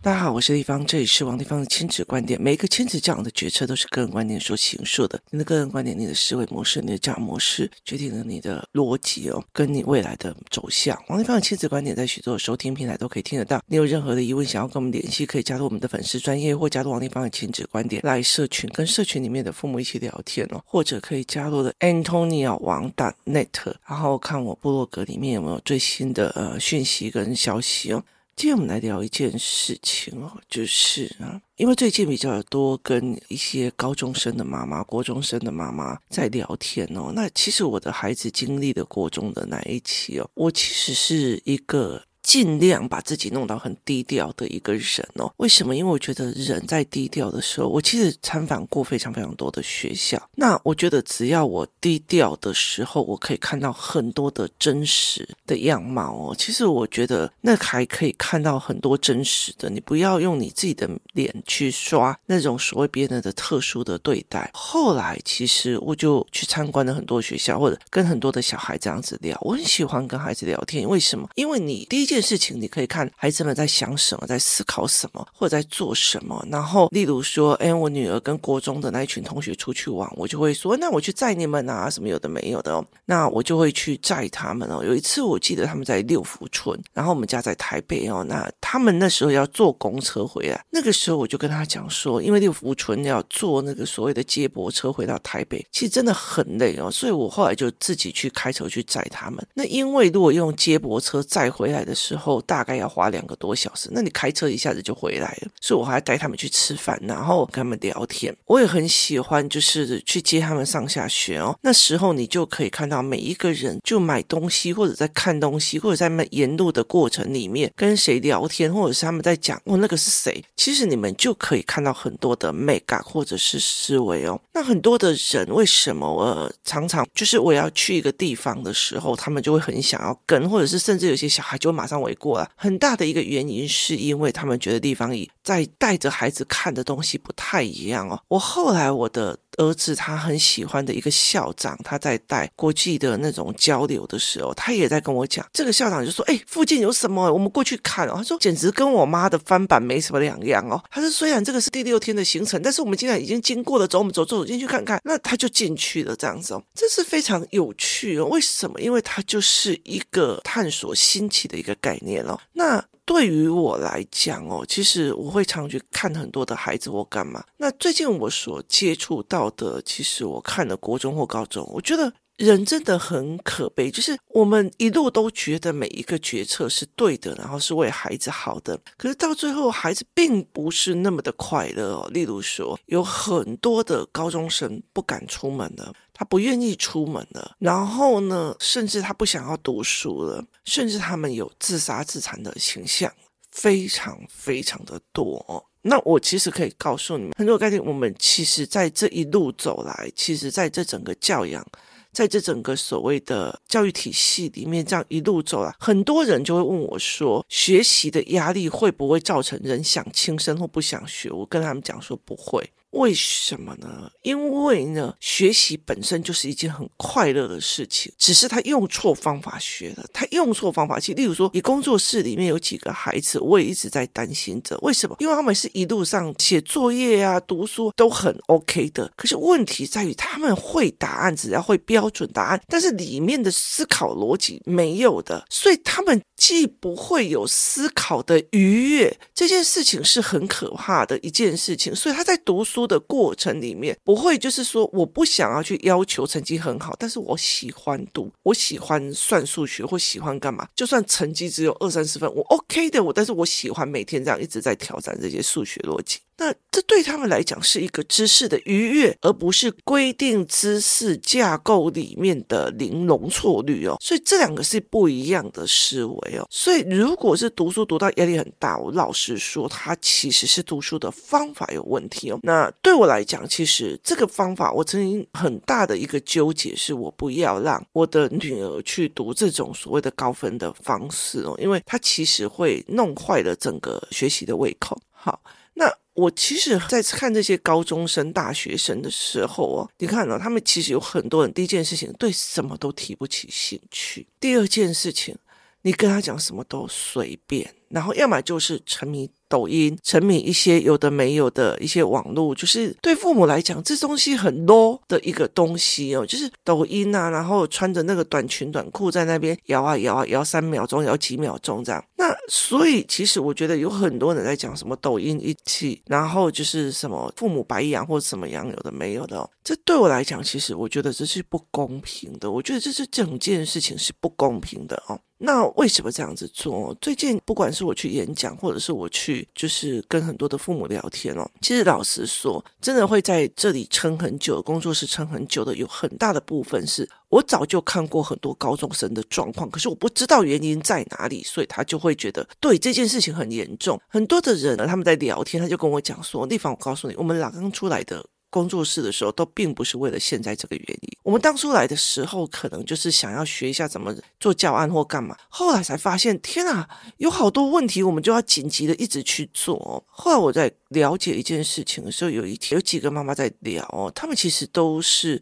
大家好，我是丽芳，这里是王丽芳的亲子观点。每一个亲子教养的决策都是个人观点所形塑的。你的个人观点、你的思维模式、你的教养模式，决定了你的逻辑哦，跟你未来的走向。王丽芳的亲子观点在许多收听平台都可以听得到。你有任何的疑问想要跟我们联系，可以加入我们的粉丝专业，或加入王丽芳的亲子观点来社群，跟社群里面的父母一起聊天哦。或者可以加入的 Antonia 王 .net，然后看我部落格里面有没有最新的呃讯息跟消息哦。今天我们来聊一件事情哦，就是啊，因为最近比较多跟一些高中生的妈妈、国中生的妈妈在聊天哦。那其实我的孩子经历的国中的那一期哦，我其实是一个。尽量把自己弄到很低调的一个人哦。为什么？因为我觉得人在低调的时候，我其实参访过非常非常多的学校。那我觉得只要我低调的时候，我可以看到很多的真实的样貌哦。其实我觉得那还可以看到很多真实的。你不要用你自己的脸去刷那种所谓别人的特殊的对待。后来其实我就去参观了很多学校，或者跟很多的小孩这样子聊。我很喜欢跟孩子聊天，为什么？因为你第一件。事情你可以看孩子们在想什么，在思考什么，或者在做什么。然后，例如说，哎，我女儿跟国中的那一群同学出去玩，我就会说，那我去载你们啊，什么有的没有的哦。那我就会去载他们哦。有一次我记得他们在六福村，然后我们家在台北哦。那他们那时候要坐公车回来，那个时候我就跟他讲说，因为六福村要坐那个所谓的接驳车回到台北，其实真的很累哦。所以我后来就自己去开车去载他们。那因为如果用接驳车载回来的时候，之后大概要花两个多小时，那你开车一下子就回来了，所以我还带他们去吃饭，然后跟他们聊天。我也很喜欢，就是去接他们上下学哦。那时候你就可以看到每一个人就买东西，或者在看东西，或者在沿路的过程里面跟谁聊天，或者是他们在讲哦，那个是谁？其实你们就可以看到很多的美感或者是思维哦。那很多的人为什么呃常常就是我要去一个地方的时候，他们就会很想要跟，或者是甚至有些小孩就马上。围过了，很大的一个原因是因为他们觉得地方乙在带着孩子看的东西不太一样哦。我后来我的儿子他很喜欢的一个校长，他在带国际的那种交流的时候，他也在跟我讲，这个校长就说：“哎，附近有什么？我们过去看哦。”他说：“简直跟我妈的翻版没什么两样哦。”他说：“虽然这个是第六天的行程，但是我们今天已经经过了，走，我们走走进去看看。”那他就进去了，这样子哦，这是非常有趣哦。为什么？因为他就是一个探索新奇的一个概念哦。那对于我来讲哦，其实我会常去看很多的孩子或干嘛。那最近我所接触到的，其实我看的国中或高中，我觉得人真的很可悲，就是我们一路都觉得每一个决策是对的，然后是为孩子好的，可是到最后孩子并不是那么的快乐哦。例如说，有很多的高中生不敢出门了。他不愿意出门了，然后呢，甚至他不想要读书了，甚至他们有自杀自残的倾向，非常非常的多哦。那我其实可以告诉你们，很多概念，我们其实在这一路走来，其实在这整个教养，在这整个所谓的教育体系里面，这样一路走来，很多人就会问我说，学习的压力会不会造成人想轻生或不想学？我跟他们讲说不会。为什么呢？因为呢，学习本身就是一件很快乐的事情，只是他用错方法学了。他用错方法，其例如说，你工作室里面有几个孩子，我也一直在担心着。为什么？因为他们是一路上写作业啊、读书都很 OK 的，可是问题在于他们会答案，只要会标准答案，但是里面的思考逻辑没有的，所以他们既不会有思考的愉悦，这件事情是很可怕的一件事情。所以他在读书。的过程里面不会就是说我不想要去要求成绩很好，但是我喜欢读，我喜欢算数学或喜欢干嘛，就算成绩只有二三十分，我 OK 的，我但是我喜欢每天这样一直在挑战这些数学逻辑。那这对他们来讲是一个知识的愉悦，而不是规定知识架构里面的零容错率哦。所以这两个是不一样的思维哦。所以如果是读书读到压力很大，我老实说，他其实是读书的方法有问题哦。那对我来讲，其实这个方法我曾经很大的一个纠结是，我不要让我的女儿去读这种所谓的高分的方式哦，因为他其实会弄坏了整个学习的胃口。好，那。我其实，在看这些高中生、大学生的时候哦，你看到他们其实有很多人，第一件事情对什么都提不起兴趣；第二件事情，你跟他讲什么都随便。然后要么就是沉迷。抖音沉迷一些有的没有的一些网络，就是对父母来讲，这东西很 low 的一个东西哦，就是抖音啊，然后穿着那个短裙短裤在那边摇啊摇啊摇三秒钟，摇几秒钟这样。那所以其实我觉得有很多人在讲什么抖音一起，然后就是什么父母白养或者什么养，有的没有的哦。这对我来讲，其实我觉得这是不公平的。我觉得这是整件事情是不公平的哦。那为什么这样子做？最近不管是是我去演讲，或者是我去就是跟很多的父母聊天哦，其实老实说，真的会在这里撑很久，工作室撑很久的，有很大的部分是我早就看过很多高中生的状况，可是我不知道原因在哪里，所以他就会觉得对这件事情很严重。很多的人呢，他们在聊天，他就跟我讲说：“丽芳，我告诉你，我们俩刚出来的。”工作室的时候，都并不是为了现在这个原因。我们当初来的时候，可能就是想要学一下怎么做教案或干嘛。后来才发现，天啊，有好多问题，我们就要紧急的一直去做。后来我在了解一件事情的时候，有一天有几个妈妈在聊，他们其实都是。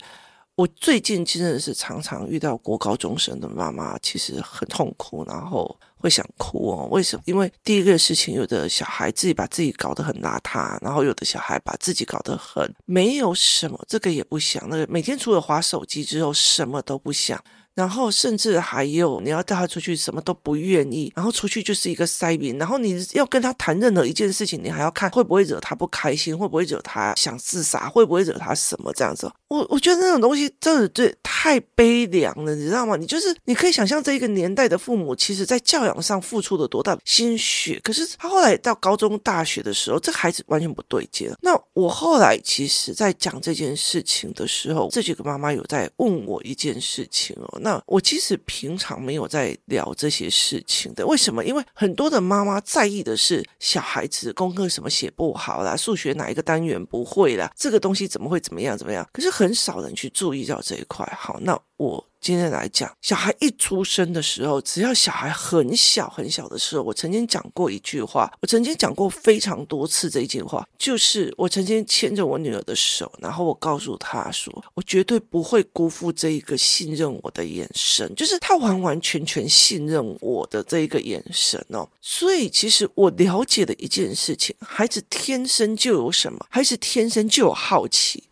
我最近真的是常常遇到国高中生的妈妈，其实很痛苦，然后会想哭哦。为什么？因为第一个事情，有的小孩自己把自己搞得很邋遢，然后有的小孩把自己搞得很没有什么，这个也不想，那个每天除了滑手机之后，什么都不想。然后甚至还有，你要带他出去，什么都不愿意。然后出去就是一个塞饼。然后你要跟他谈任何一件事情，你还要看会不会惹他不开心，会不会惹他想自杀，会不会惹他什么这样子。我我觉得那种东西真的对太悲凉了，你知道吗？你就是你可以想象这一个年代的父母，其实在教养上付出了多大的心血。可是他后来到高中、大学的时候，这孩子完全不对劲。那我后来其实在讲这件事情的时候，这几个妈妈有在问我一件事情哦。那我其实平常没有在聊这些事情的，为什么？因为很多的妈妈在意的是小孩子功课什么写不好啦，数学哪一个单元不会啦，这个东西怎么会怎么样怎么样？可是很少人去注意到这一块。好，那我。今天来讲，小孩一出生的时候，只要小孩很小很小的时候，我曾经讲过一句话，我曾经讲过非常多次这一句话，就是我曾经牵着我女儿的手，然后我告诉她说，我绝对不会辜负这一个信任我的眼神，就是她完完全全信任我的这一个眼神哦。所以，其实我了解的一件事情，孩子天生就有什么？孩子天生就有好奇。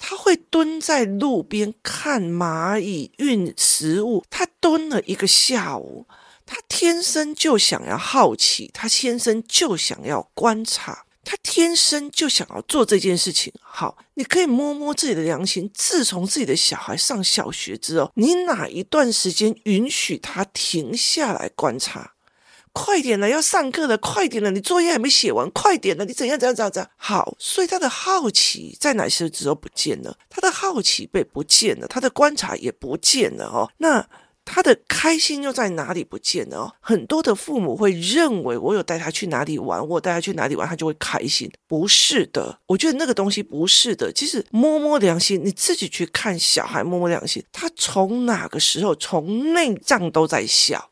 他会蹲在路边看蚂蚁运食物，他蹲了一个下午。他天生就想要好奇，他天生就想要观察，他天生就想要做这件事情。好，你可以摸摸自己的良心。自从自己的小孩上小学之后，你哪一段时间允许他停下来观察？快点了，要上课了！快点了，你作业还没写完，快点了，你怎样怎样怎样怎样？好，所以他的好奇在哪些时候不见了？他的好奇被不见了，他的观察也不见了哦。那他的开心又在哪里不见了哦？很多的父母会认为，我有带他去哪里玩，我带他去哪里玩，他就会开心。不是的，我觉得那个东西不是的。其实摸摸良心，你自己去看小孩摸摸良心，他从哪个时候，从内脏都在笑。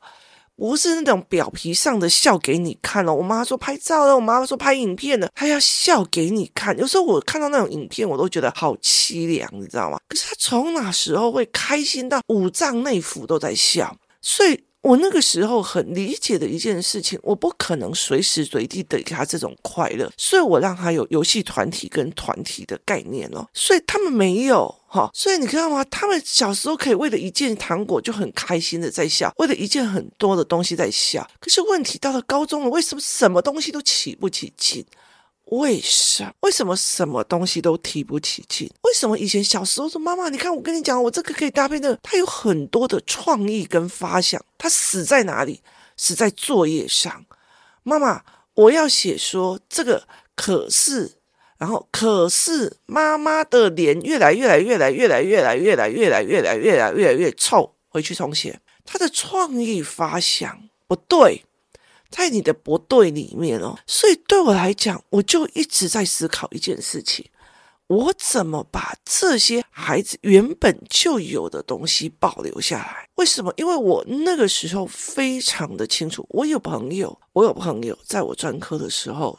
不是那种表皮上的笑给你看哦。我妈说拍照了，我妈说拍影片了，她要笑给你看。有时候我看到那种影片，我都觉得好凄凉，你知道吗？可是她从哪时候会开心到五脏内腑都在笑？所以。我那个时候很理解的一件事情，我不可能随时随地给他这种快乐，所以我让他有游戏团体跟团体的概念哦，所以他们没有哈，所以你知道吗？他们小时候可以为了一件糖果就很开心的在笑，为了一件很多的东西在笑，可是问题到了高中了，为什么什么东西都提不起劲？为什？为什么什么东西都提不起劲？为什么以前小时候说妈妈，你看我跟你讲，我这个可以搭配的，他有很多的创意跟发想，他死在哪里？死在作业上。妈妈，我要写说这个，可是，然后可是妈妈的脸越来越来越来越来越来越来越来越来越来越来越臭，回去重写。他的创意发想不对。在你的不对里面哦，所以对我来讲，我就一直在思考一件事情：我怎么把这些孩子原本就有的东西保留下来？为什么？因为我那个时候非常的清楚，我有朋友，我有朋友，在我专科的时候，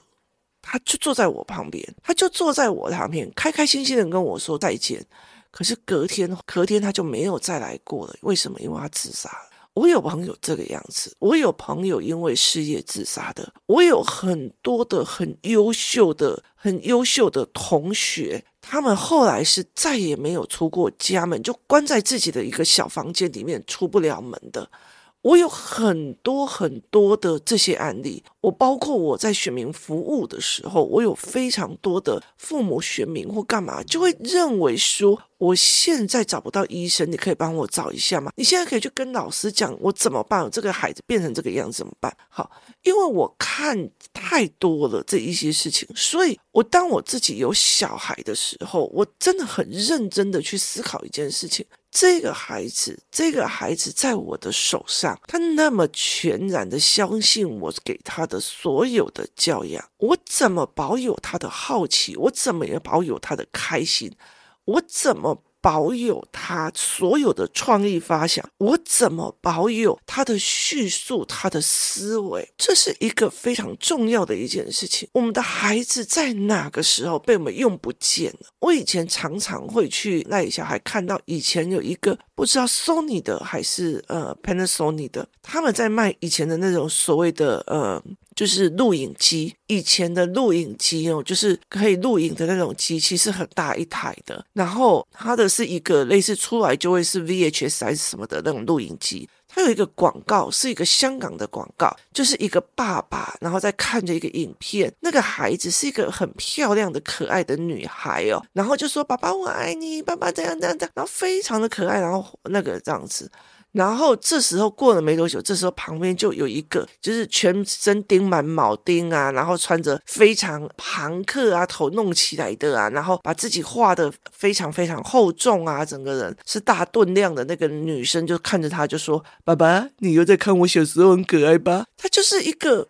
他就坐在我旁边，他就坐在我旁边，开开心心的跟我说再见。可是隔天，隔天他就没有再来过了。为什么？因为他自杀了。我有朋友这个样子，我有朋友因为失业自杀的，我有很多的很优秀的、很优秀的同学，他们后来是再也没有出过家门，就关在自己的一个小房间里面，出不了门的。我有很多很多的这些案例，我包括我在选民服务的时候，我有非常多的父母选民或干嘛，就会认为说，我现在找不到医生，你可以帮我找一下吗？你现在可以去跟老师讲，我怎么办？这个孩子变成这个样子怎么办？好，因为我看太多了这一些事情，所以我当我自己有小孩的时候，我真的很认真的去思考一件事情。这个孩子，这个孩子在我的手上，他那么全然的相信我给他的所有的教养，我怎么保有他的好奇？我怎么也保有他的开心？我怎么？保有他所有的创意发想，我怎么保有他的叙述、他的思维？这是一个非常重要的一件事情。我们的孩子在哪个时候被我们用不见了？我以前常常会去那里小孩看到以前有一个不知道 Sony 的还是呃 Panasonic 的，他们在卖以前的那种所谓的呃。就是录影机，以前的录影机哦，就是可以录影的那种机器，是很大一台的。然后它的是一个类似出来就会是 VHS 还是什么的那种录影机。它有一个广告，是一个香港的广告，就是一个爸爸，然后在看着一个影片。那个孩子是一个很漂亮的、可爱的女孩哦，然后就说：“爸爸，我爱你，爸爸这样这样这样。”然后非常的可爱，然后那个这样子。然后这时候过了没多久，这时候旁边就有一个，就是全身钉满铆钉啊，然后穿着非常庞克啊，头弄起来的啊，然后把自己画的非常非常厚重啊，整个人是大顿量的那个女生就看着他就说：“爸爸，你又在看我小时候很可爱吧？”她就是一个。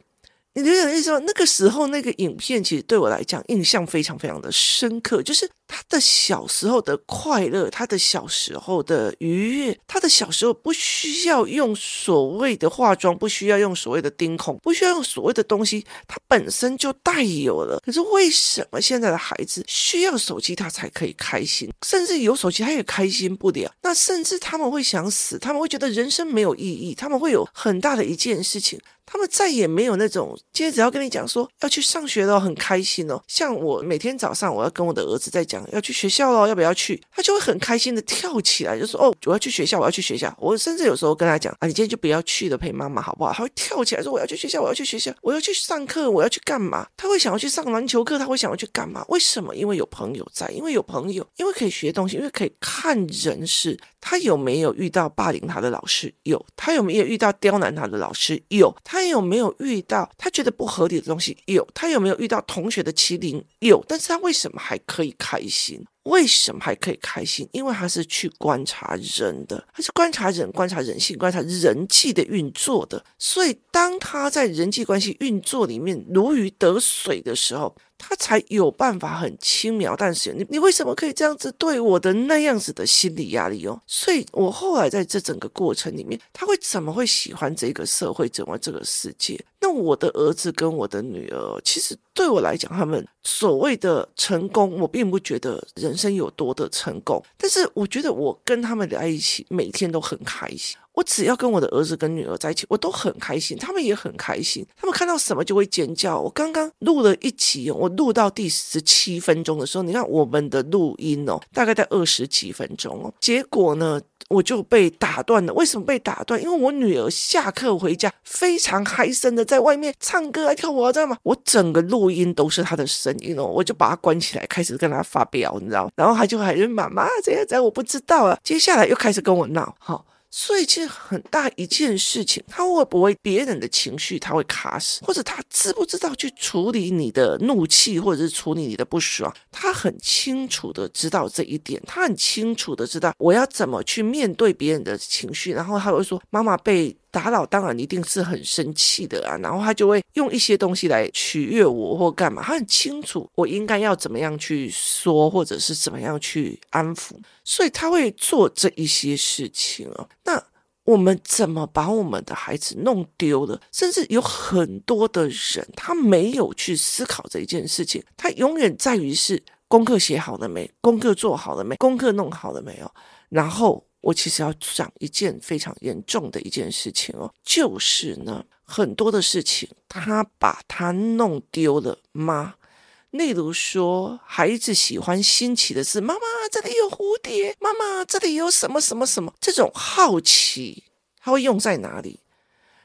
你就有意思说，那个时候那个影片其实对我来讲印象非常非常的深刻，就是他的小时候的快乐，他的小时候的愉悦，他的小时候不需要用所谓的化妆，不需要用所谓的钉孔，不需要用所谓的东西，他本身就带有了。可是为什么现在的孩子需要手机他才可以开心，甚至有手机他也开心不了？那甚至他们会想死，他们会觉得人生没有意义，他们会有很大的一件事情。他们再也没有那种，今天只要跟你讲说要去上学了，很开心哦。像我每天早上，我要跟我的儿子在讲要去学校了，要不要去？他就会很开心的跳起来，就说：“哦，我要去学校，我要去学校。”我甚至有时候跟他讲：“啊，你今天就不要去了，陪妈妈好不好？”他会跳起来说：“我要去学校，我要去学校，我要去上课，我要去干嘛？”他会想要去上篮球课，他会想要去干嘛？为什么？因为有朋友在，因为有朋友，因为可以学东西，因为可以看人事。他有没有遇到霸凌他的老师？有。他有没有遇到刁难他的老师？有。他有没有遇到他觉得不合理的东西？有。他有没有遇到同学的欺凌？有。但是他为什么还可以开心？为什么还可以开心？因为他是去观察人的，他是观察人、观察人性、观察人际的运作的。所以，当他在人际关系运作里面如鱼得水的时候，他才有办法很轻描淡写。你你为什么可以这样子对我的那样子的心理压力哦？所以我后来在这整个过程里面，他会怎么会喜欢这个社会，怎么这个世界？那我的儿子跟我的女儿，其实对我来讲，他们所谓的成功，我并不觉得人生有多的成功，但是我觉得我跟他们在一起，每天都很开心。我只要跟我的儿子跟女儿在一起，我都很开心，他们也很开心。他们看到什么就会尖叫。我刚刚录了一集，我录到第十七分钟的时候，你看我们的录音哦，大概在二十几分钟哦。结果呢，我就被打断了。为什么被打断？因为我女儿下课回家，非常嗨声的在外面唱歌啊跳舞啊，知道吗？我整个录音都是她的声音哦，我就把她关起来，开始跟她发飙，你知道？然后她就还是妈妈这样这样，我不知道啊。接下来又开始跟我闹，好。所以，其实很大一件事情，他会不会别人的情绪他会卡死，或者他知不知道去处理你的怒气，或者是处理你的不爽？他很清楚的知道这一点，他很清楚的知道我要怎么去面对别人的情绪，然后他会说：“妈妈被。”打扰当然一定是很生气的啊，然后他就会用一些东西来取悦我或干嘛，他很清楚我应该要怎么样去说，或者是怎么样去安抚，所以他会做这一些事情哦。那我们怎么把我们的孩子弄丢了？甚至有很多的人他没有去思考这一件事情，他永远在于是功课写好了没，功课做好了没，功课弄好了没有，然后。我其实要讲一件非常严重的一件事情哦，就是呢，很多的事情他把他弄丢了吗？例如说，孩子喜欢新奇的是，妈妈这里有蝴蝶，妈妈这里有什么什么什么，这种好奇，他会用在哪里？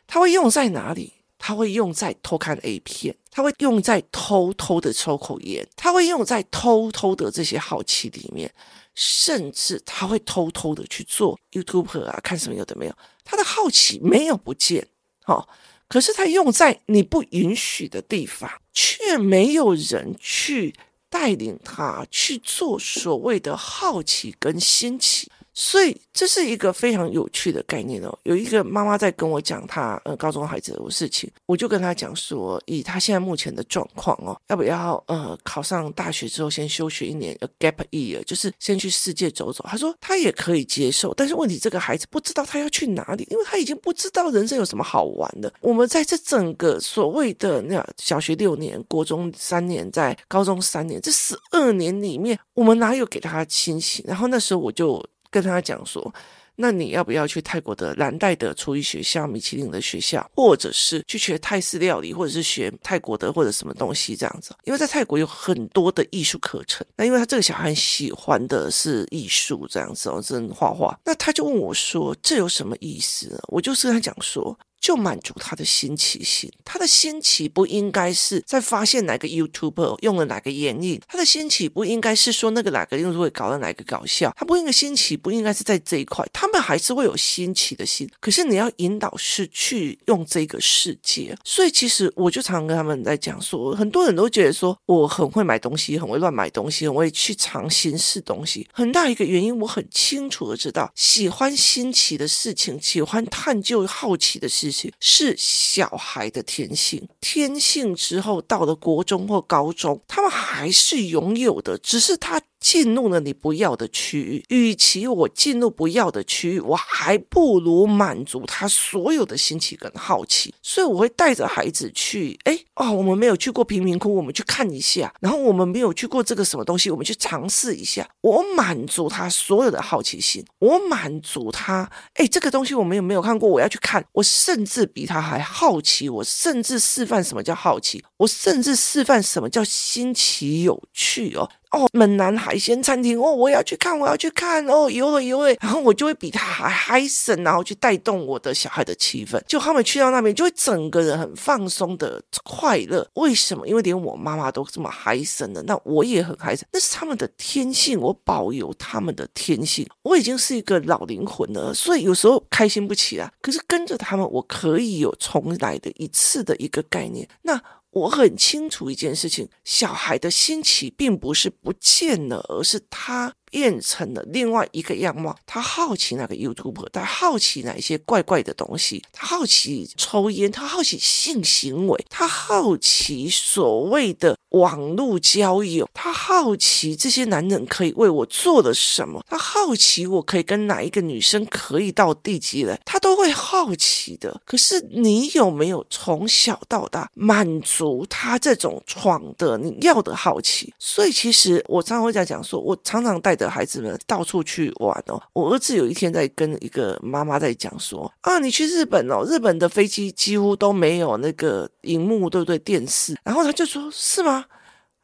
他会用在哪里？他会用在偷看 A 片，他会用在偷偷的抽口烟，他会用在偷偷的这些好奇里面，甚至他会偷偷的去做 YouTube 啊，看什么有的没有，他的好奇没有不见，哦。可是他用在你不允许的地方，却没有人去带领他去做所谓的好奇跟新奇。所以这是一个非常有趣的概念哦。有一个妈妈在跟我讲她呃高中孩子的事情，我就跟她讲说，以她现在目前的状况哦，要不要呃考上大学之后先休学一年，a gap year，就是先去世界走走。她说她也可以接受，但是问题这个孩子不知道他要去哪里，因为他已经不知道人生有什么好玩的。我们在这整个所谓的那小学六年、国中三年、在高中三年这十二年里面，我们哪有给他清醒？然后那时候我就。跟他讲说，那你要不要去泰国的蓝带的厨艺学校、米其林的学校，或者是去学泰式料理，或者是学泰国的或者什么东西这样子？因为在泰国有很多的艺术课程。那因为他这个小孩喜欢的是艺术这样子哦，真画画。那他就问我说：“这有什么意思？”我就是跟他讲说。就满足他的新奇心，他的新奇不应该是在发现哪个 YouTuber 用了哪个眼影，他的新奇不应该是说那个哪个用会搞了哪个搞笑，他不应该新奇不应该是在这一块，他们还是会有新奇的心，可是你要引导是去用这个世界，所以其实我就常常跟他们在讲说，很多人都觉得说我很会买东西，很会乱买东西，很会去尝新式东西，很大一个原因我很清楚的知道，喜欢新奇的事情，喜欢探究好奇的事是小孩的天性，天性之后到了国中或高中，他们还是拥有的，只是他。进入了你不要的区域，与其我进入不要的区域，我还不如满足他所有的新奇跟好奇。所以我会带着孩子去，哎，哦，我们没有去过贫民窟，我们去看一下；然后我们没有去过这个什么东西，我们去尝试一下。我满足他所有的好奇心，我满足他，哎，这个东西我们有没有看过？我要去看。我甚至比他还好奇，我甚至示范什么叫好奇，我甚至示范什么叫新奇有趣哦。哦，门南海鲜餐厅哦，我要去看，我要去看哦，有了有了，然后我就会比他还嗨森，然后去带动我的小孩的气氛。就他们去到那边，就会整个人很放松的快乐。为什么？因为连我妈妈都这么嗨森的，那我也很嗨森。那是他们的天性，我保有他们的天性。我已经是一个老灵魂了，所以有时候开心不起来。可是跟着他们，我可以有重来的一次的一个概念。那。我很清楚一件事情，小孩的新奇并不是不见了，而是他。变成了另外一个样貌。他好奇那个 YouTuber，他好奇哪一些怪怪的东西，他好奇抽烟，他好奇性行为，他好奇所谓的网络交友，他好奇这些男人可以为我做了什么，他好奇我可以跟哪一个女生可以到地级来，他都会好奇的。可是你有没有从小到大满足他这种闯的你要的好奇？所以其实我常常会在讲说，我常常带着。孩子们到处去玩哦。我儿子有一天在跟一个妈妈在讲说：“啊，你去日本哦，日本的飞机几乎都没有那个荧幕，对不对？电视。”然后他就说：“是吗？”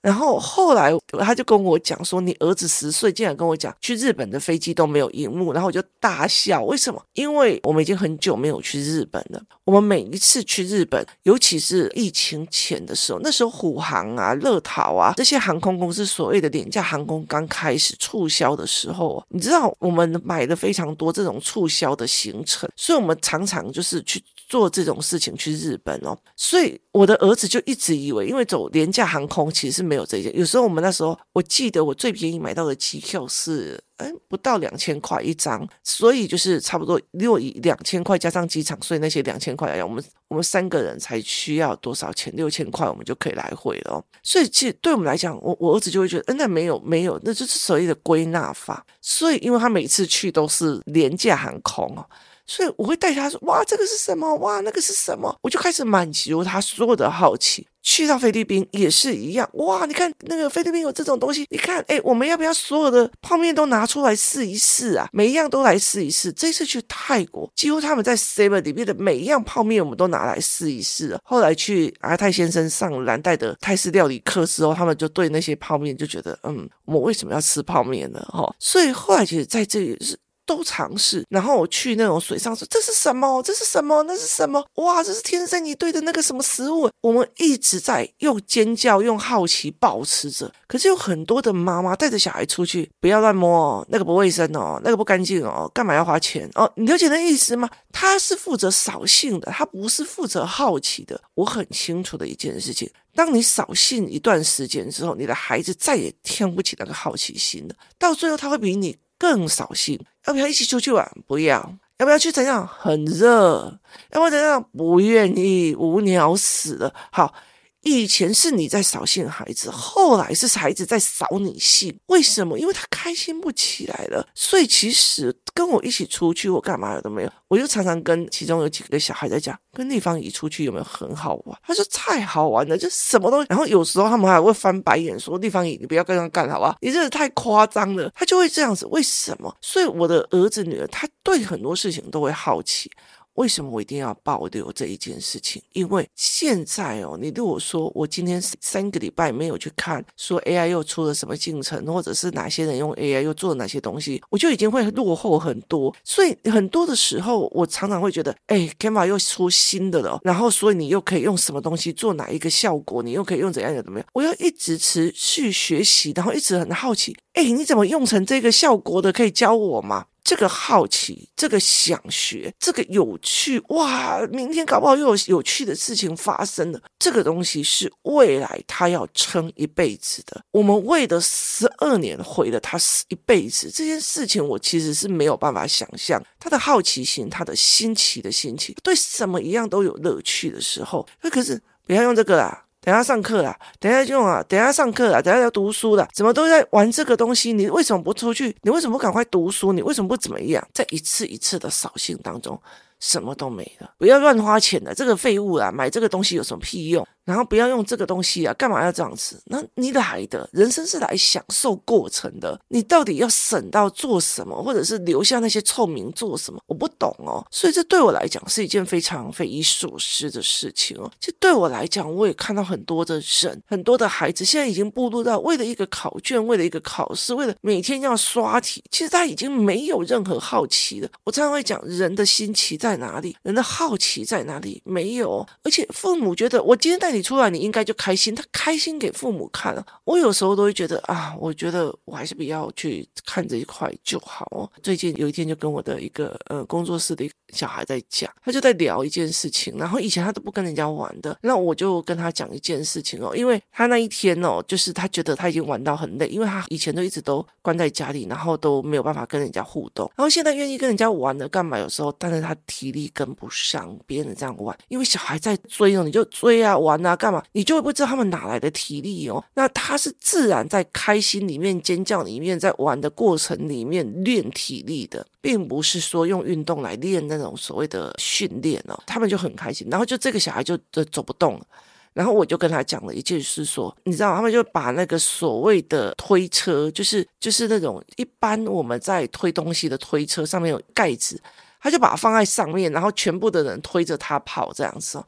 然后后来他就跟我讲说：“你儿子十岁，竟然跟我讲去日本的飞机都没有荧幕。”然后我就大笑。为什么？因为我们已经很久没有去日本了。我们每一次去日本，尤其是疫情前的时候，那时候虎航啊、乐桃啊这些航空公司所谓的廉价航空刚开始促销的时候，你知道我们买了非常多这种促销的行程，所以我们常常就是去。做这种事情去日本哦，所以我的儿子就一直以为，因为走廉价航空其实是没有这些。有时候我们那时候，我记得我最便宜买到的机票是，哎，不到两千块一张，所以就是差不多六以两千块加上机场，所以那些两千块，我们我们三个人才需要多少钱？六千块我们就可以来回了哦。所以其实对我们来讲，我我儿子就会觉得，嗯，那没有没有，那就是所谓的归纳法。所以因为他每次去都是廉价航空哦。所以我会带他说：“哇，这个是什么？哇，那个是什么？”我就开始满足他所有的好奇。去到菲律宾也是一样，哇！你看那个菲律宾有这种东西，你看，哎，我们要不要所有的泡面都拿出来试一试啊？每一样都来试一试。这次去泰国，几乎他们在 Seven 里面的每一样泡面，我们都拿来试一试。后来去阿泰先生上蓝带的泰式料理课之后，他们就对那些泡面就觉得，嗯，我为什么要吃泡面呢？哈，所以后来其实在这里是。都尝试，然后我去那种水上说，这是什么？这是什么？那是什么？哇，这是天生一对的那个什么食物？我们一直在用尖叫、用好奇保持着。可是有很多的妈妈带着小孩出去，不要乱摸哦，那个不卫生哦，那个不干净哦，干嘛要花钱哦？你了解那意思吗？他是负责扫兴的，他不是负责好奇的。我很清楚的一件事情，当你扫兴一段时间之后，你的孩子再也挑不起那个好奇心了，到最后他会比你。更扫兴，要不要一起出去玩？不要，要不要去怎样？很热，要不要怎样？不愿意，无聊死了。好。以前是你在扫兴孩子，后来是孩子在扫你兴。为什么？因为他开心不起来了。所以其实跟我一起出去，我干嘛了都没有。我就常常跟其中有几个小孩在讲，跟丽芳姨出去有没有很好玩？他说太好玩了，就什么东西。然后有时候他们还会翻白眼说：“丽芳姨，你不要跟他干好不好？你真的太夸张了。”他就会这样子。为什么？所以我的儿子女儿，他对很多事情都会好奇。为什么我一定要保留这一件事情？因为现在哦，你如果说我今天三个礼拜没有去看，说 AI 又出了什么进程，或者是哪些人用 AI 又做了哪些东西，我就已经会落后很多。所以很多的时候，我常常会觉得，哎，Canva 又出新的了，然后所以你又可以用什么东西做哪一个效果，你又可以用怎样的怎么样？我要一直持续学习，然后一直很好奇，哎，你怎么用成这个效果的？可以教我吗？这个好奇，这个想学，这个有趣，哇！明天搞不好又有有趣的事情发生了。这个东西是未来他要撑一辈子的。我们为了十二年毁了他一辈子，这件事情我其实是没有办法想象。他的好奇心，他的新奇的心情，对什么一样都有乐趣的时候，那可是不要用这个啊。等下上课啦，等下用啊，等下上课啦，等下要读书啦，怎么都在玩这个东西？你为什么不出去？你为什么不赶快读书？你为什么不怎么样？在一次一次的扫兴当中。什么都没了，不要乱花钱了，这个废物啊，买这个东西有什么屁用？然后不要用这个东西啊，干嘛要这样子？那你来的人生是来享受过程的，你到底要省到做什么，或者是留下那些臭名做什么？我不懂哦。所以这对我来讲是一件非常匪夷所思的事情哦。这对我来讲，我也看到很多的人，很多的孩子现在已经步入到为了一个考卷，为了一个考试，为了每天要刷题，其实他已经没有任何好奇了。我常常会讲，人的新奇在。在哪里？人的好奇在哪里？没有，而且父母觉得我今天带你出来，你应该就开心。他开心给父母看了。我有时候都会觉得啊，我觉得我还是不要去看这一块就好。最近有一天就跟我的一个呃工作室的小孩在讲，他就在聊一件事情。然后以前他都不跟人家玩的，那我就跟他讲一件事情哦，因为他那一天哦，就是他觉得他已经玩到很累，因为他以前都一直都关在家里，然后都没有办法跟人家互动，然后现在愿意跟人家玩了，干嘛？有时候，但是他。体力跟不上别人这样玩，因为小孩在追哦，你就追啊玩啊干嘛，你就会不知道他们哪来的体力哦。那他是自然在开心里面尖叫里面，在玩的过程里面练体力的，并不是说用运动来练那种所谓的训练哦。他们就很开心，然后就这个小孩就就走不动了，然后我就跟他讲了一件事，说你知道他们就把那个所谓的推车，就是就是那种一般我们在推东西的推车，上面有盖子。他就把它放在上面，然后全部的人推着他跑这样子。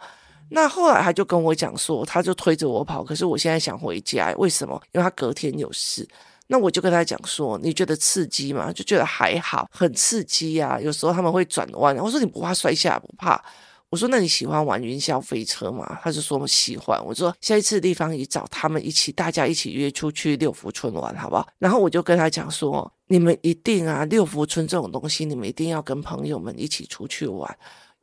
那后来他就跟我讲说，他就推着我跑，可是我现在想回家，为什么？因为他隔天有事。那我就跟他讲说，你觉得刺激吗？就觉得还好，很刺激啊。有时候他们会转弯，我说你不怕摔下不怕。我说那你喜欢玩云霄飞车吗？他就说喜欢。我说下一次地方你找他们一起，大家一起约出去六福村玩，好不好？然后我就跟他讲说。你们一定啊，六福村这种东西，你们一定要跟朋友们一起出去玩。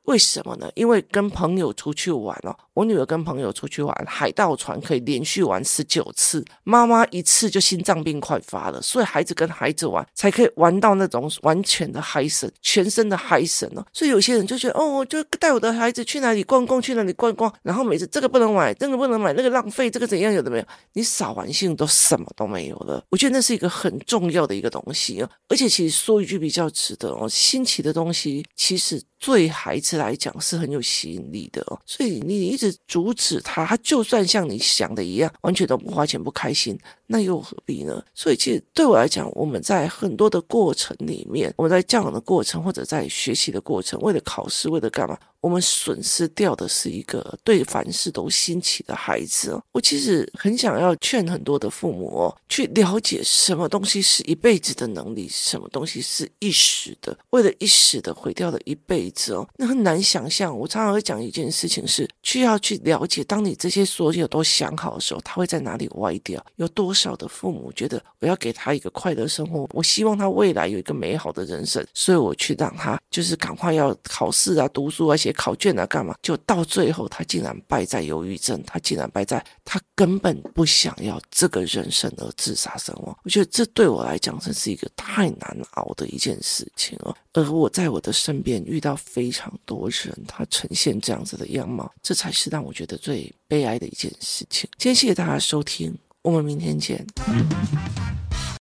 为什么呢？因为跟朋友出去玩哦，我女儿跟朋友出去玩，海盗船可以连续玩十九次，妈妈一次就心脏病快发了。所以孩子跟孩子玩，才可以玩到那种完全的嗨神，全身的嗨神哦。所以有些人就觉得，哦，我就带我的孩子去哪里逛逛，去哪里逛逛，然后每次这个不能买，这个不能买，那个浪费，这个怎样，有的没有？你扫完兴都什么都没有了。我觉得那是一个很重要的一个东西哦。而且其实说一句比较值得哦，新奇的东西其实。对孩子来讲是很有吸引力的哦。所以你一直阻止他，他就算像你想的一样，完全都不花钱不开心，那又何必呢？所以其实对我来讲，我们在很多的过程里面，我们在教养的过程或者在学习的过程，为了考试，为了干嘛？我们损失掉的是一个对凡事都新奇的孩子。我其实很想要劝很多的父母哦，去了解什么东西是一辈子的能力，什么东西是一时的。为了一时的毁掉了一辈子哦，那很难想象。我常常会讲一件事情是，需要去了解，当你这些所有都想好的时候，他会在哪里歪掉？有多少的父母觉得我要给他一个快乐生活，我希望他未来有一个美好的人生，所以我去让他就是赶快要考试啊、读书啊、写考卷啊，干嘛？就到最后，他竟然败在忧郁症，他竟然败在他根本不想要这个人生而自杀身亡。我觉得这对我来讲真是一个太难熬的一件事情哦。而我在我的身边遇到非常多人，他呈现这样子的样貌，这才是让我觉得最悲哀的一件事情。今天谢谢大家收听，我们明天见。